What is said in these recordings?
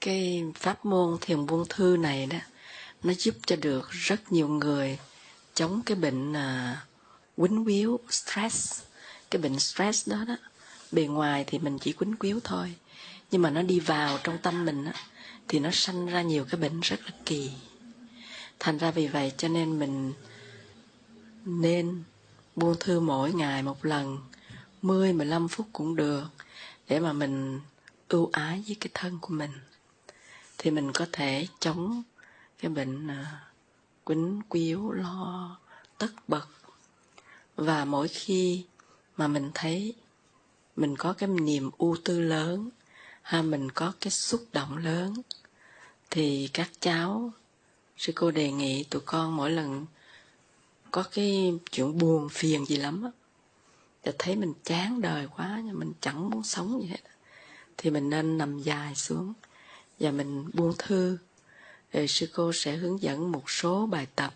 cái pháp môn thiền buông thư này đó nó giúp cho được rất nhiều người chống cái bệnh à, quýnh quýu stress. Cái bệnh stress đó đó bề ngoài thì mình chỉ quýnh quýu thôi nhưng mà nó đi vào trong tâm mình á thì nó sanh ra nhiều cái bệnh rất là kỳ. Thành ra vì vậy cho nên mình nên buông thư mỗi ngày một lần 10 15 phút cũng được để mà mình ưu ái với cái thân của mình thì mình có thể chống cái bệnh à, quýnh quýu lo tất bật. Và mỗi khi mà mình thấy mình có cái niềm ưu tư lớn hay mình có cái xúc động lớn thì các cháu sư cô đề nghị tụi con mỗi lần có cái chuyện buồn phiền gì lắm á là thấy mình chán đời quá mình chẳng muốn sống gì hết thì mình nên nằm dài xuống và mình buông thư, rồi sư cô sẽ hướng dẫn một số bài tập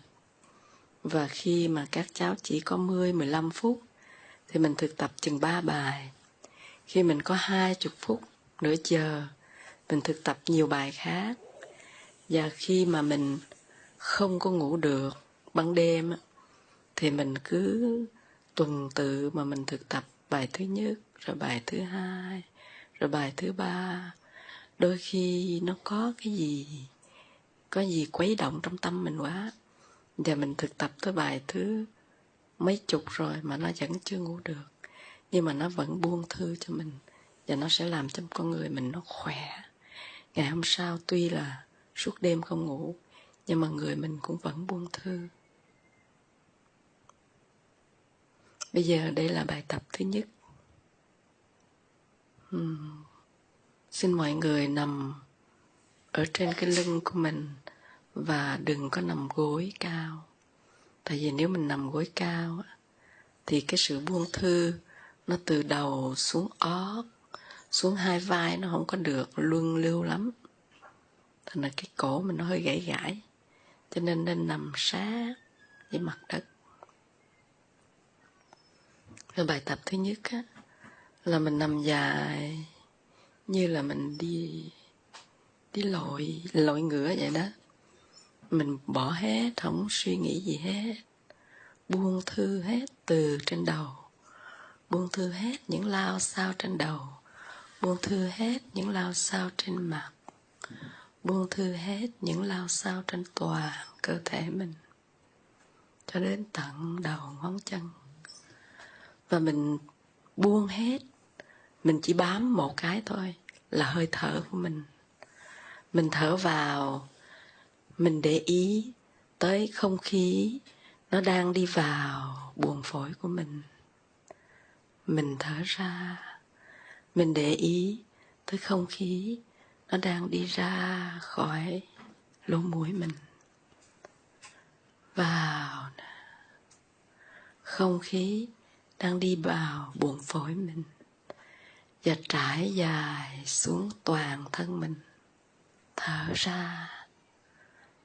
và khi mà các cháu chỉ có 10 15 phút, thì mình thực tập chừng 3 bài. Khi mình có 20 phút nửa giờ, mình thực tập nhiều bài khác. Và khi mà mình không có ngủ được ban đêm thì mình cứ tuần tự mà mình thực tập bài thứ nhất, rồi bài thứ hai, rồi bài thứ ba đôi khi nó có cái gì, có gì quấy động trong tâm mình quá. Và mình thực tập tới bài thứ mấy chục rồi mà nó vẫn chưa ngủ được. Nhưng mà nó vẫn buông thư cho mình và nó sẽ làm cho con người mình nó khỏe. Ngày hôm sau tuy là suốt đêm không ngủ, nhưng mà người mình cũng vẫn buông thư. Bây giờ đây là bài tập thứ nhất. Hmm xin mọi người nằm ở trên cái lưng của mình và đừng có nằm gối cao. Tại vì nếu mình nằm gối cao thì cái sự buông thư nó từ đầu xuống ót xuống hai vai nó không có được luân lưu lắm. Thành là cái cổ mình nó hơi gãy gãi cho nên nên nằm sát với mặt đất. Cái bài tập thứ nhất á, là mình nằm dài như là mình đi đi lội lội ngựa vậy đó. Mình bỏ hết, không suy nghĩ gì hết. Buông thư hết từ trên đầu. Buông thư hết những lao sao trên đầu. Buông thư hết những lao sao trên mặt. Buông thư hết những lao sao trên toàn cơ thể mình. Cho đến tận đầu ngón chân. Và mình buông hết mình chỉ bám một cái thôi, là hơi thở của mình. Mình thở vào, mình để ý tới không khí, nó đang đi vào buồng phổi của mình. Mình thở ra, mình để ý tới không khí, nó đang đi ra khỏi lỗ mũi mình. Vào không khí đang đi vào buồng phổi mình và trải dài xuống toàn thân mình. Thở ra.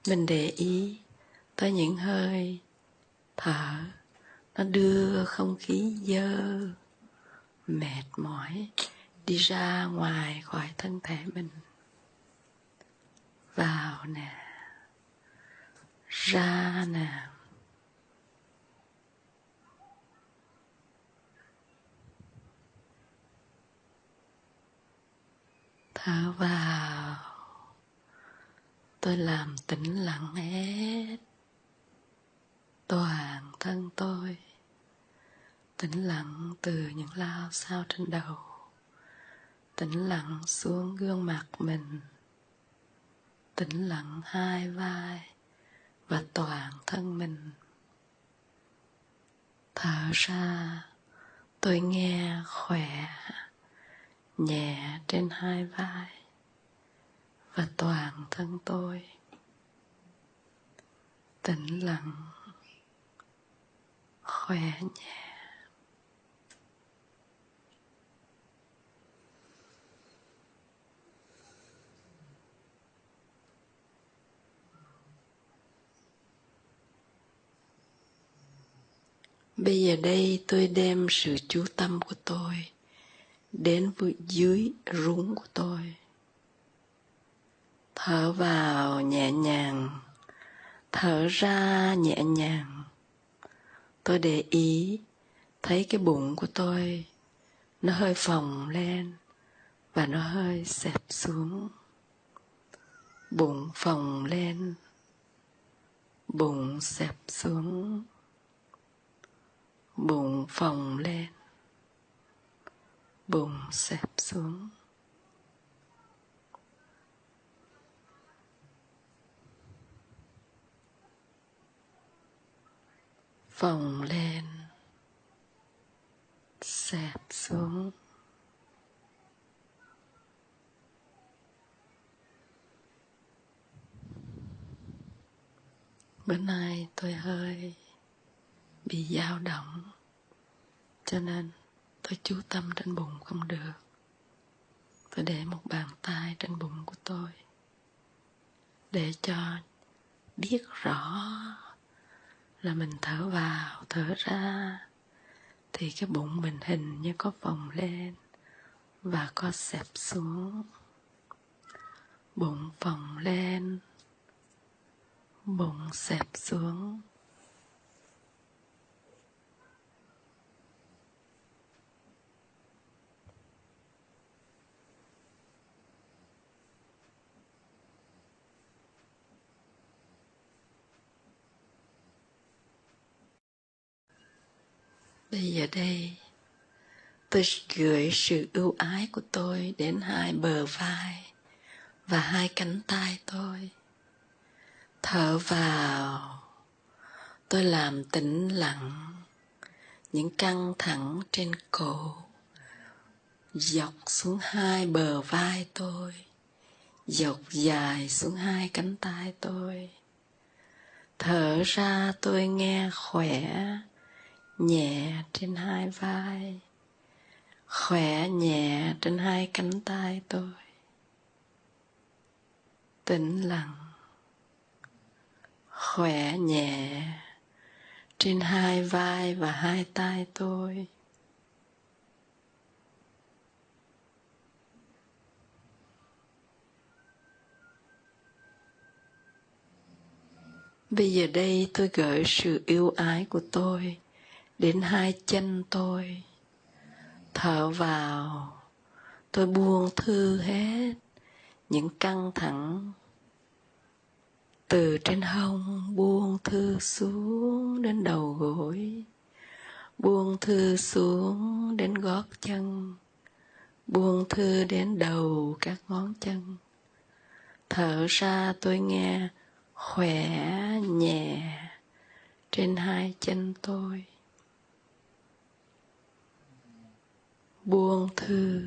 Mình để ý tới những hơi thở. Nó đưa không khí dơ, mệt mỏi, đi ra ngoài khỏi thân thể mình. Vào nè. Ra nè. Thở vào. Tôi làm tĩnh lặng hết. Toàn thân tôi tĩnh lặng từ những lao sao trên đầu. Tĩnh lặng xuống gương mặt mình. Tĩnh lặng hai vai và toàn thân mình. Thở ra, tôi nghe khỏe nhẹ trên hai vai và toàn thân tôi. Tĩnh lặng, khỏe nhẹ. Bây giờ đây tôi đem sự chú tâm của tôi đến với dưới rúng của tôi. Thở vào nhẹ nhàng, thở ra nhẹ nhàng. Tôi để ý, thấy cái bụng của tôi, nó hơi phồng lên và nó hơi xẹp xuống. Bụng phồng lên, bụng xẹp xuống. Bụng phồng lên bụng xẹp xuống. Phồng lên. Xẹp xuống. Bữa nay tôi hơi bị dao động, cho nên tôi chú tâm trên bụng không được. Tôi để một bàn tay trên bụng của tôi. Để cho biết rõ là mình thở vào, thở ra, thì cái bụng mình hình như có phồng lên và có xẹp xuống. Bụng phồng lên, bụng xẹp xuống. Bây giờ đây, tôi gửi sự ưu ái của tôi đến hai bờ vai và hai cánh tay tôi. Thở vào, tôi làm tĩnh lặng những căng thẳng trên cổ, dọc xuống hai bờ vai tôi, dọc dài xuống hai cánh tay tôi. Thở ra tôi nghe khỏe nhẹ trên hai vai, khỏe nhẹ trên hai cánh tay tôi. Tĩnh lặng, khỏe nhẹ trên hai vai và hai tay tôi. Bây giờ đây tôi gửi sự yêu ái của tôi đến hai chân tôi. Thở vào, tôi buông thư hết những căng thẳng. Từ trên hông buông thư xuống đến đầu gối, buông thư xuống đến gót chân, buông thư đến đầu các ngón chân. Thở ra tôi nghe khỏe nhẹ trên hai chân tôi. Buông thư.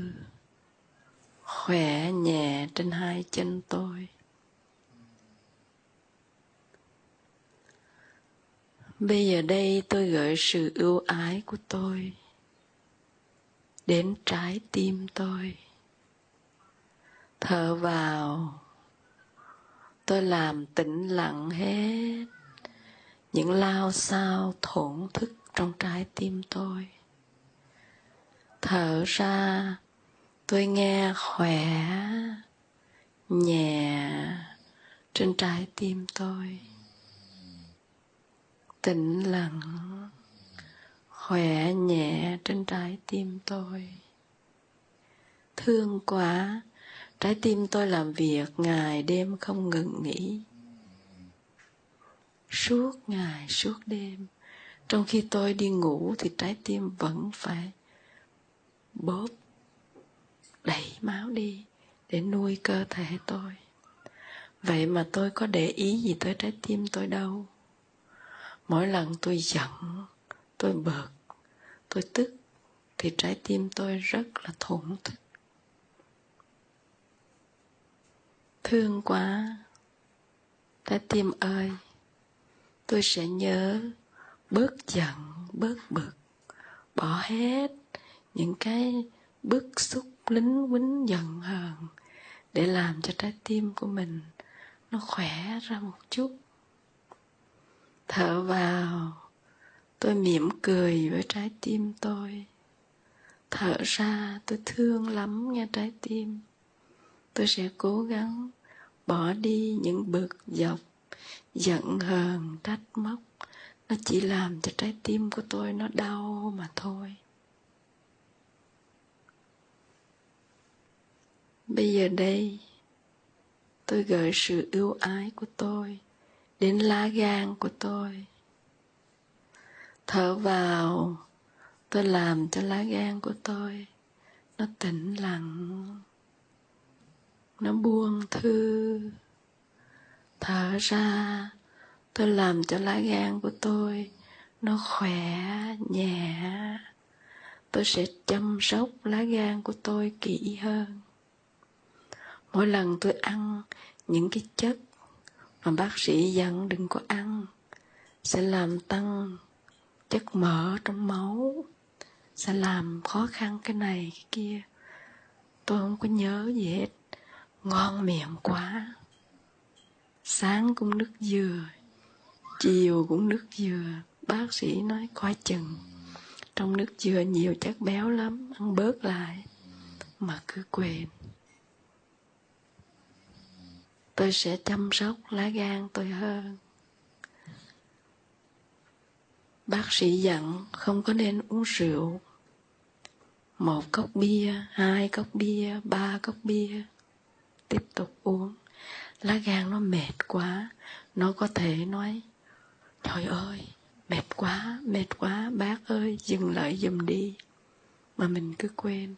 Khỏe nhẹ trên hai chân tôi. Bây giờ đây tôi gửi sự ưu ái của tôi đến trái tim tôi. Thở vào. Tôi làm tĩnh lặng hết những lao sao thổn thức trong trái tim tôi thở ra. Tôi nghe khỏe nhẹ trên trái tim tôi. Tĩnh lặng, khỏe nhẹ trên trái tim tôi. Thương quá, trái tim tôi làm việc, ngày đêm không ngừng nghỉ. Suốt ngày, suốt đêm, trong khi tôi đi ngủ thì trái tim vẫn phải bóp, đẩy máu đi để nuôi cơ thể tôi. Vậy mà tôi có để ý gì tới trái tim tôi đâu. Mỗi lần tôi giận, tôi bực, tôi tức, thì trái tim tôi rất là thổn thức. Thương quá, trái tim ơi, tôi sẽ nhớ bớt giận, bớt bực, bỏ hết những cái bức xúc, lính quýnh giận hờn để làm cho trái tim của mình nó khỏe ra một chút. Thở vào, tôi mỉm cười với trái tim tôi. Thở ra, tôi thương lắm nghe trái tim. Tôi sẽ cố gắng bỏ đi những bực dọc, giận hờn, trách móc. Nó chỉ làm cho trái tim của tôi nó đau mà thôi. Bây giờ đây, tôi gửi sự ưu ái của tôi đến lá gan của tôi. Thở vào, tôi làm cho lá gan của tôi nó tĩnh lặng, nó buông thư. Thở ra, tôi làm cho lá gan của tôi nó khỏe, nhẹ. Tôi sẽ chăm sóc lá gan của tôi kỹ hơn mỗi lần tôi ăn những cái chất mà bác sĩ dặn đừng có ăn sẽ làm tăng chất mỡ trong máu, sẽ làm khó khăn cái này, cái kia. Tôi không có nhớ gì hết. Ngon miệng quá. Sáng cũng nước dừa, chiều cũng nước dừa. Bác sĩ nói coi chừng. Trong nước dừa nhiều chất béo lắm, ăn bớt lại. Mà cứ quên tôi sẽ chăm sóc lá gan tôi hơn. Bác sĩ dặn không có nên uống rượu. Một cốc bia, hai cốc bia, ba cốc bia. Tiếp tục uống. Lá gan nó mệt quá. Nó có thể nói, trời ơi, mệt quá mệt quá, bác ơi, dừng lại giùm đi. Mà mình cứ quên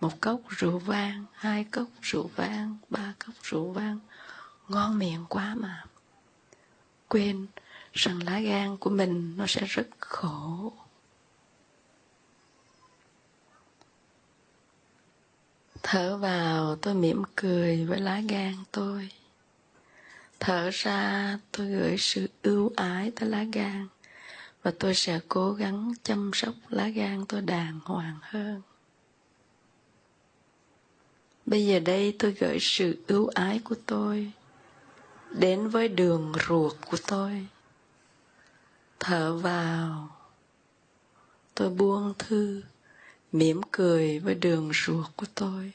một cốc rượu vang, hai cốc rượu vang, ba cốc rượu vang. Ngon miệng quá mà. Quên rằng lá gan của mình nó sẽ rất khổ. Thở vào, tôi mỉm cười với lá gan tôi. Thở ra, tôi gửi sự ưu ái tới lá gan. Và tôi sẽ cố gắng chăm sóc lá gan tôi đàng hoàng hơn bây giờ đây tôi gửi sự ưu ái của tôi đến với đường ruột của tôi. Thở vào. Tôi buông thư, mỉm cười với đường ruột của tôi.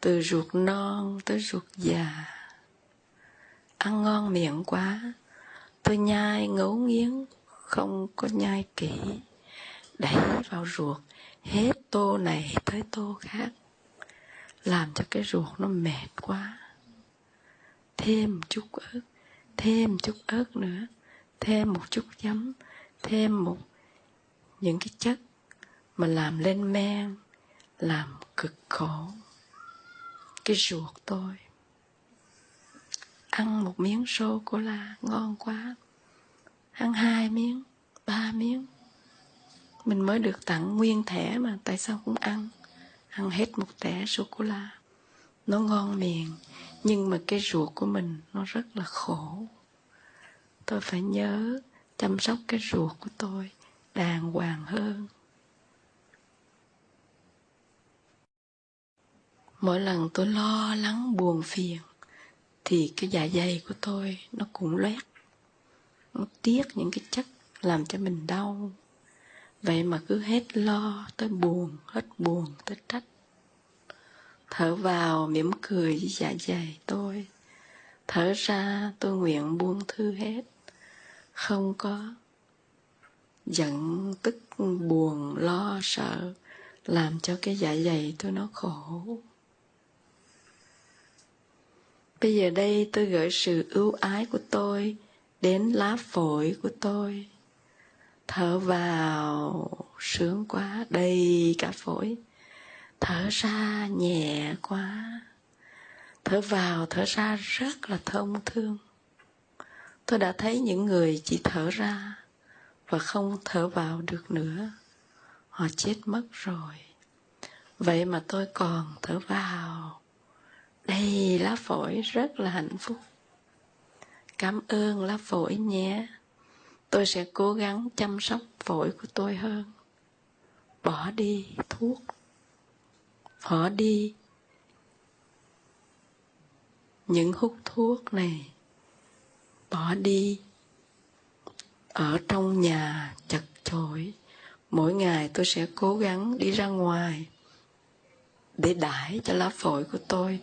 Từ ruột non tới ruột già. Ăn ngon miệng quá. Tôi nhai ngấu nghiến, không có nhai kỹ. Đẩy vào ruột. Hết tô này tới tô khác làm cho cái ruột nó mệt quá. Thêm một chút ớt, thêm một chút ớt nữa, thêm một chút giấm, thêm một những cái chất mà làm lên men, làm cực khổ. Cái ruột tôi. Ăn một miếng sô cô la ngon quá. Ăn hai miếng, ba miếng. Mình mới được tặng nguyên thẻ mà, tại sao cũng ăn? Ăn hết một tẻ sô cô la nó ngon miệng, nhưng mà cái ruột của mình nó rất là khổ. Tôi phải nhớ chăm sóc cái ruột của tôi đàng hoàng hơn. Mỗi lần tôi lo lắng buồn phiền, thì cái dạ dày của tôi nó cũng loét. Nó tiết những cái chất làm cho mình đau vậy mà cứ hết lo tới buồn, hết buồn tới trách. Thở vào mỉm cười với dạ dày tôi. Thở ra tôi nguyện buông thư hết. Không có giận tức, buồn, lo, sợ làm cho cái dạ dày tôi nó khổ. Bây giờ đây tôi gửi sự ưu ái của tôi đến lá phổi của tôi thở vào sướng quá, đầy cả phổi. Thở ra nhẹ quá. Thở vào, thở ra rất là thông thương. Tôi đã thấy những người chỉ thở ra và không thở vào được nữa. Họ chết mất rồi. Vậy mà tôi còn thở vào. Đầy lá phổi, rất là hạnh phúc. Cảm ơn lá phổi nhé tôi sẽ cố gắng chăm sóc phổi của tôi hơn. Bỏ đi thuốc. Bỏ đi những hút thuốc này. Bỏ đi ở trong nhà chật chội. Mỗi ngày tôi sẽ cố gắng đi ra ngoài để đãi cho lá phổi của tôi.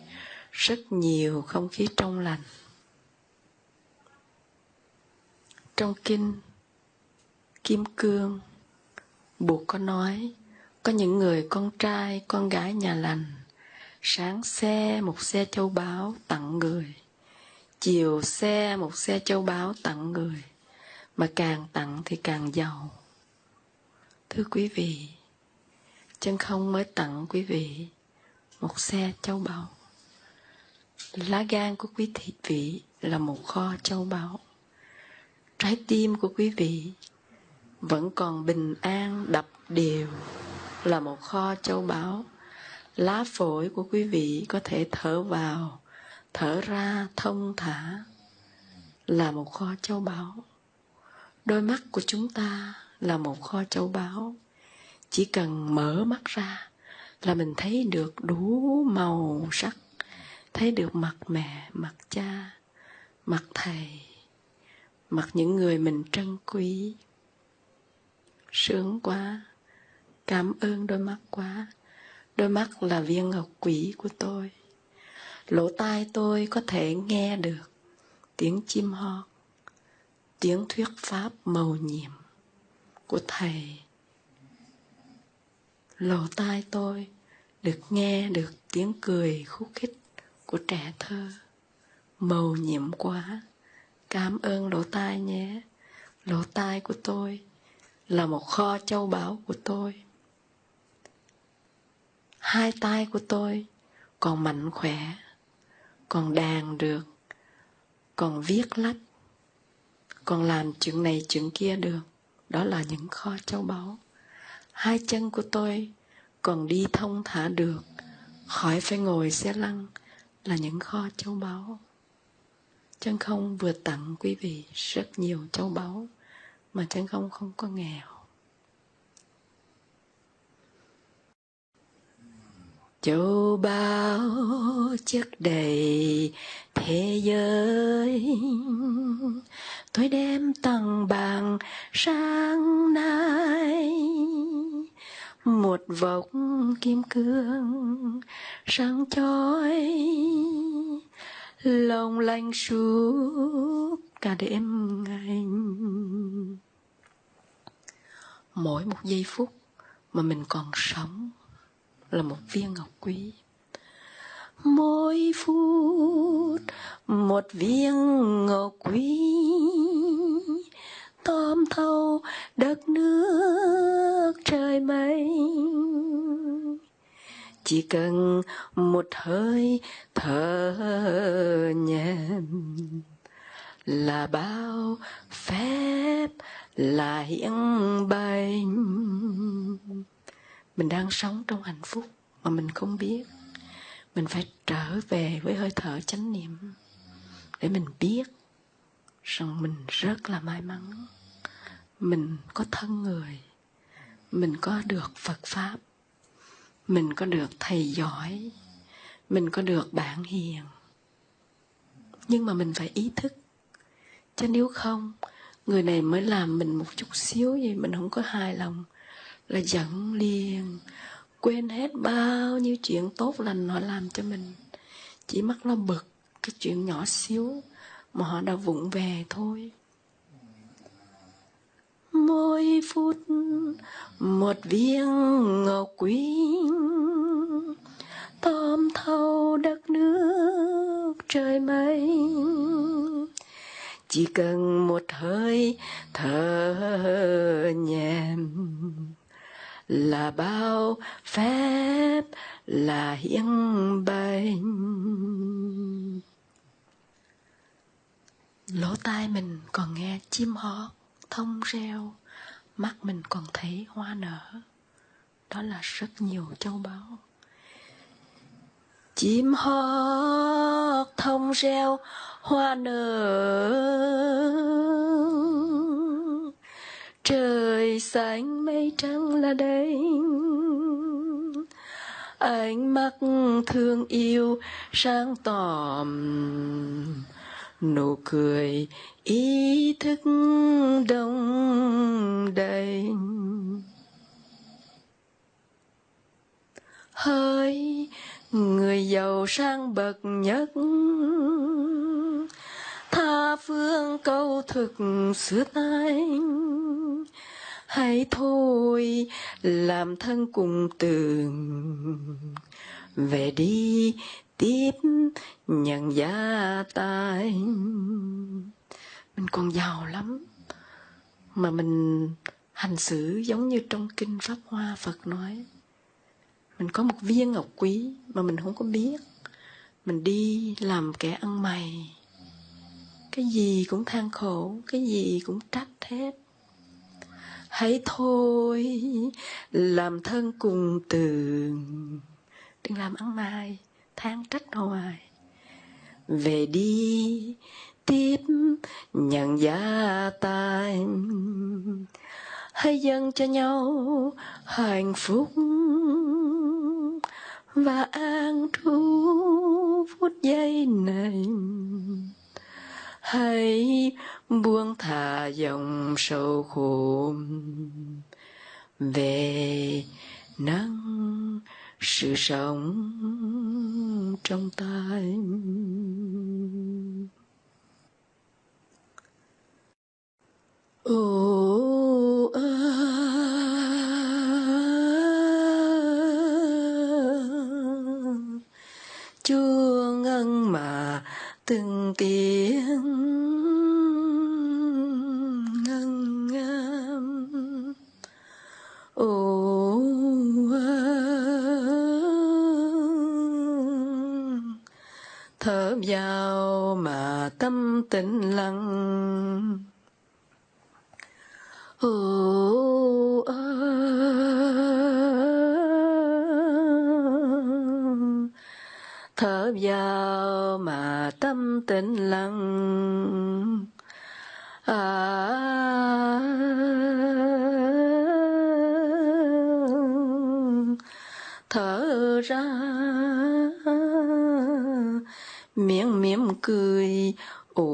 Rất nhiều không khí trong lành. Trong kinh, kim cương buộc có nói, có những người con trai, con gái nhà lành, sáng xe một xe châu báu tặng người, chiều xe một xe châu báu tặng người, mà càng tặng thì càng giàu. Thưa quý vị, chân không mới tặng quý vị một xe châu báu. Lá gan của quý thị vị là một kho châu báu trái tim của quý vị vẫn còn bình an đập đều là một kho châu báu. Lá phổi của quý vị có thể thở vào, thở ra thông thả là một kho châu báu. Đôi mắt của chúng ta là một kho châu báu. Chỉ cần mở mắt ra là mình thấy được đủ màu sắc, thấy được mặt mẹ, mặt cha, mặt thầy mặt những người mình trân quý. Sướng quá. Cảm ơn đôi mắt quá. Đôi mắt là viên ngọc quỷ của tôi. Lỗ tai tôi có thể nghe được tiếng chim hót, tiếng thuyết pháp màu nhiệm của thầy. Lỗ tai tôi được nghe được tiếng cười khúc khích của trẻ thơ. Màu nhiệm quá cảm ơn lỗ tai nhé. Lỗ tai của tôi là một kho châu báu của tôi. Hai tay của tôi còn mạnh khỏe, còn đàn được, còn viết lách, còn làm chuyện này chuyện kia được. Đó là những kho châu báu. Hai chân của tôi còn đi thông thả được, khỏi phải ngồi xe lăn là những kho châu báu chân không vừa tặng quý vị rất nhiều châu báu mà chân không không có nghèo. Châu báu chất đầy thế giới, tôi đem tặng bằng sáng nay. Một vòng kim cương sáng chói lòng lanh suốt cả đêm ngày. Mỗi một giây phút mà mình còn sống là một viên ngọc quý. Mỗi phút, một viên ngọc quý. Tóm thâu đất nước trời mây chỉ cần một hơi thở nhẹ là bao phép là hiển bày mình đang sống trong hạnh phúc mà mình không biết. Mình phải trở về với hơi thở chánh niệm để mình biết rằng mình rất là may mắn. Mình có thân người. Mình có được phật pháp mình có được thầy giỏi, mình có được bạn hiền. Nhưng mà mình phải ý thức. Chứ nếu không, người này mới làm mình một chút xíu gì mình không có hài lòng là giận liền. Quên hết bao nhiêu chuyện tốt lành họ làm cho mình. Chỉ mắc lo bực cái chuyện nhỏ xíu mà họ đã vụng về thôi mỗi phút, một viên ngọc quý tóm thâu đất nước trời mây. Chỉ cần một hơi thở nhẹ là bao phép là hiến bày lỗ tai mình còn nghe chim hót thông reo mắt mình còn thấy hoa nở. Đó là rất nhiều châu báu. Chim hót thông reo, hoa nở. Trời xanh mây trắng là đây. Ánh mắt thương yêu sáng tòm nụ cười, ý thức đông đầy hơi, người giàu sang bậc nhất. Tha phương câu thực xưa tay hãy thôi, làm thân cùng tường. Về đi tiếp nhận gia tài. Mình còn giàu lắm mà mình hành xử giống như trong kinh pháp hoa phật nói. Mình có một viên ngọc quý mà mình không có biết. Mình đi làm kẻ ăn mày. Cái gì cũng than khổ, cái gì cũng trách hết. Hãy thôi làm thân cùng tường. Đừng làm ăn mày than trách hoài. Về đi, tiếp nhận gia tài. Hãy dâng cho nhau hạnh phúc và an trú phút giây này. Hãy buông thả dòng sâu khổ. Về nắng sự sống trong tay ô à, chúa ngân mà từng tiếng thở vào mà tâm tĩnh lặng? Thở vào mà tâm tĩnh lặng. À, thở ra miệng mỉm cười. Ồ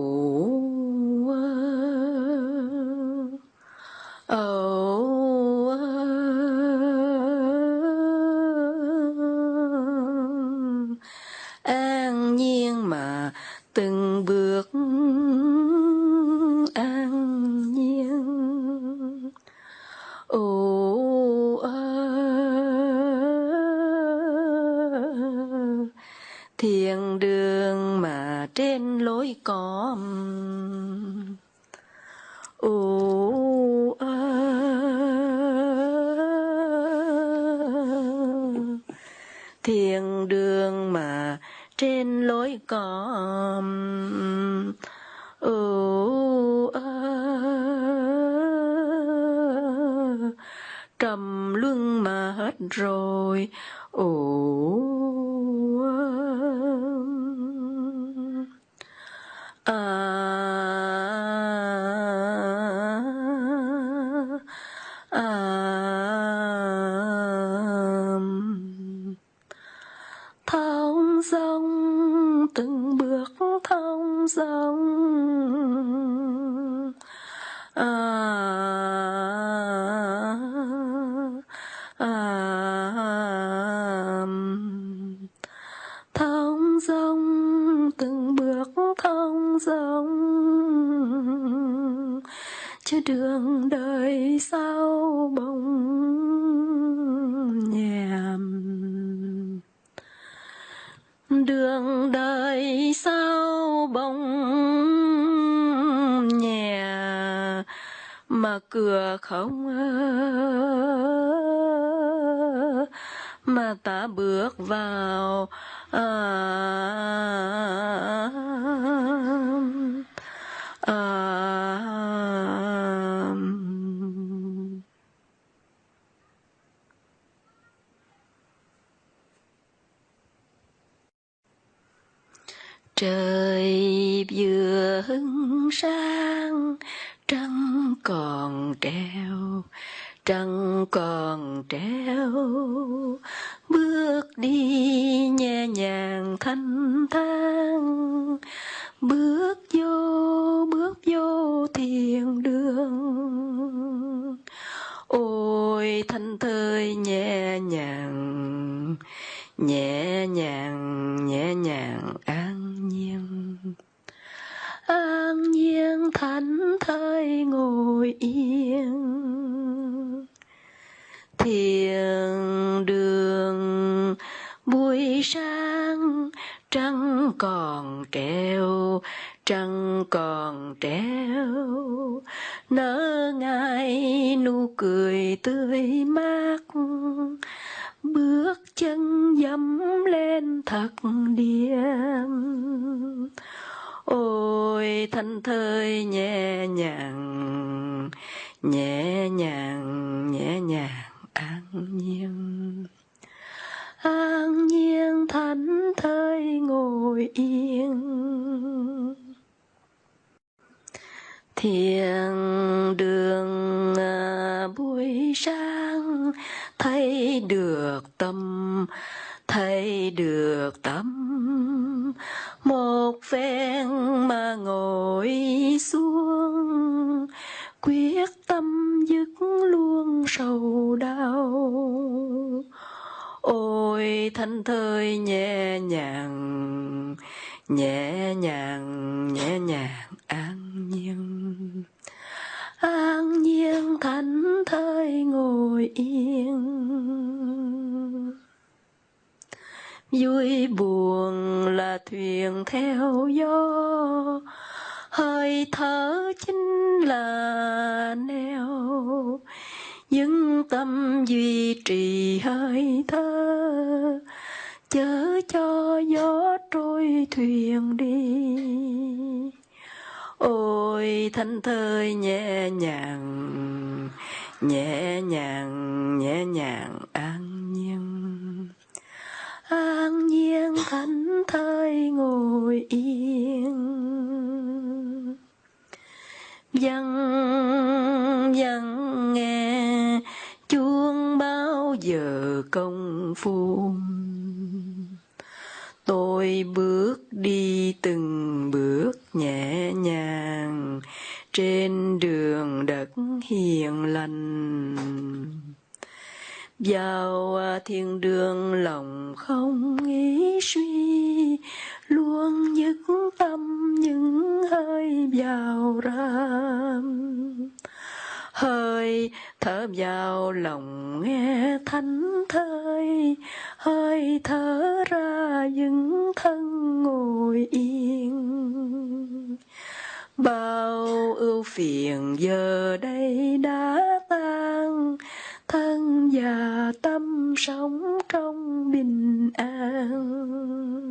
trầm luân mà hết rồi. Ủa mà cửa không mà ta bước vào à, à, à trời vừa hứng sáng còn treo, trăng còn treo. Bước đi nhẹ nhàng thanh thang, bước vô bước vô thiền đường. Ôi, thanh thơi nhẹ nhàng nhẹ nhàng nhẹ nhàng à an nhiên thánh thơi ngồi yên. Thiền đường buổi sáng, trăng còn treo, trăng còn treo. Nở ngài nụ cười tươi mát, bước chân dẫm lên thật điềm ôi thanh thơi nhẹ nhàng nhẹ nhàng nhẹ nhàng, an nhiên. An nhiên thánh thơi ngồi yên. Thiền đường à, buổi sáng thấy được tâm thấy được tâm. Một phen mà ngồi xuống, quyết tâm dứt luôn sầu đau. Ôi, thanh thơi nhẹ nhàng nhẹ nhàng nhẹ nhàng, an nhiên. An nhiên thánh thơi ngồi yên vui buồn là thuyền theo gió. Hơi thở chính là neo. Những tâm duy trì hơi thở. Chớ cho gió trôi thuyền đi. Ôi, thanh thơi nhẹ nhàng nhẹ nhàng nhẹ nhàng an nhiên thánh thai thơi ngồi yên. Dần dần nghe chuông bao giờ công phu. Tôi bước đi từng bước nhẹ nhàng trên đường đất hiền lành vào à, thiên đường lòng không nghĩ suy, luôn nhất tâm những hơi vào ra hơi thở vào lòng nghe thánh thơi, hơi thở ra những thân ngồi yên. Bao ưu phiền giờ đây đã và tâm sống trong bình an.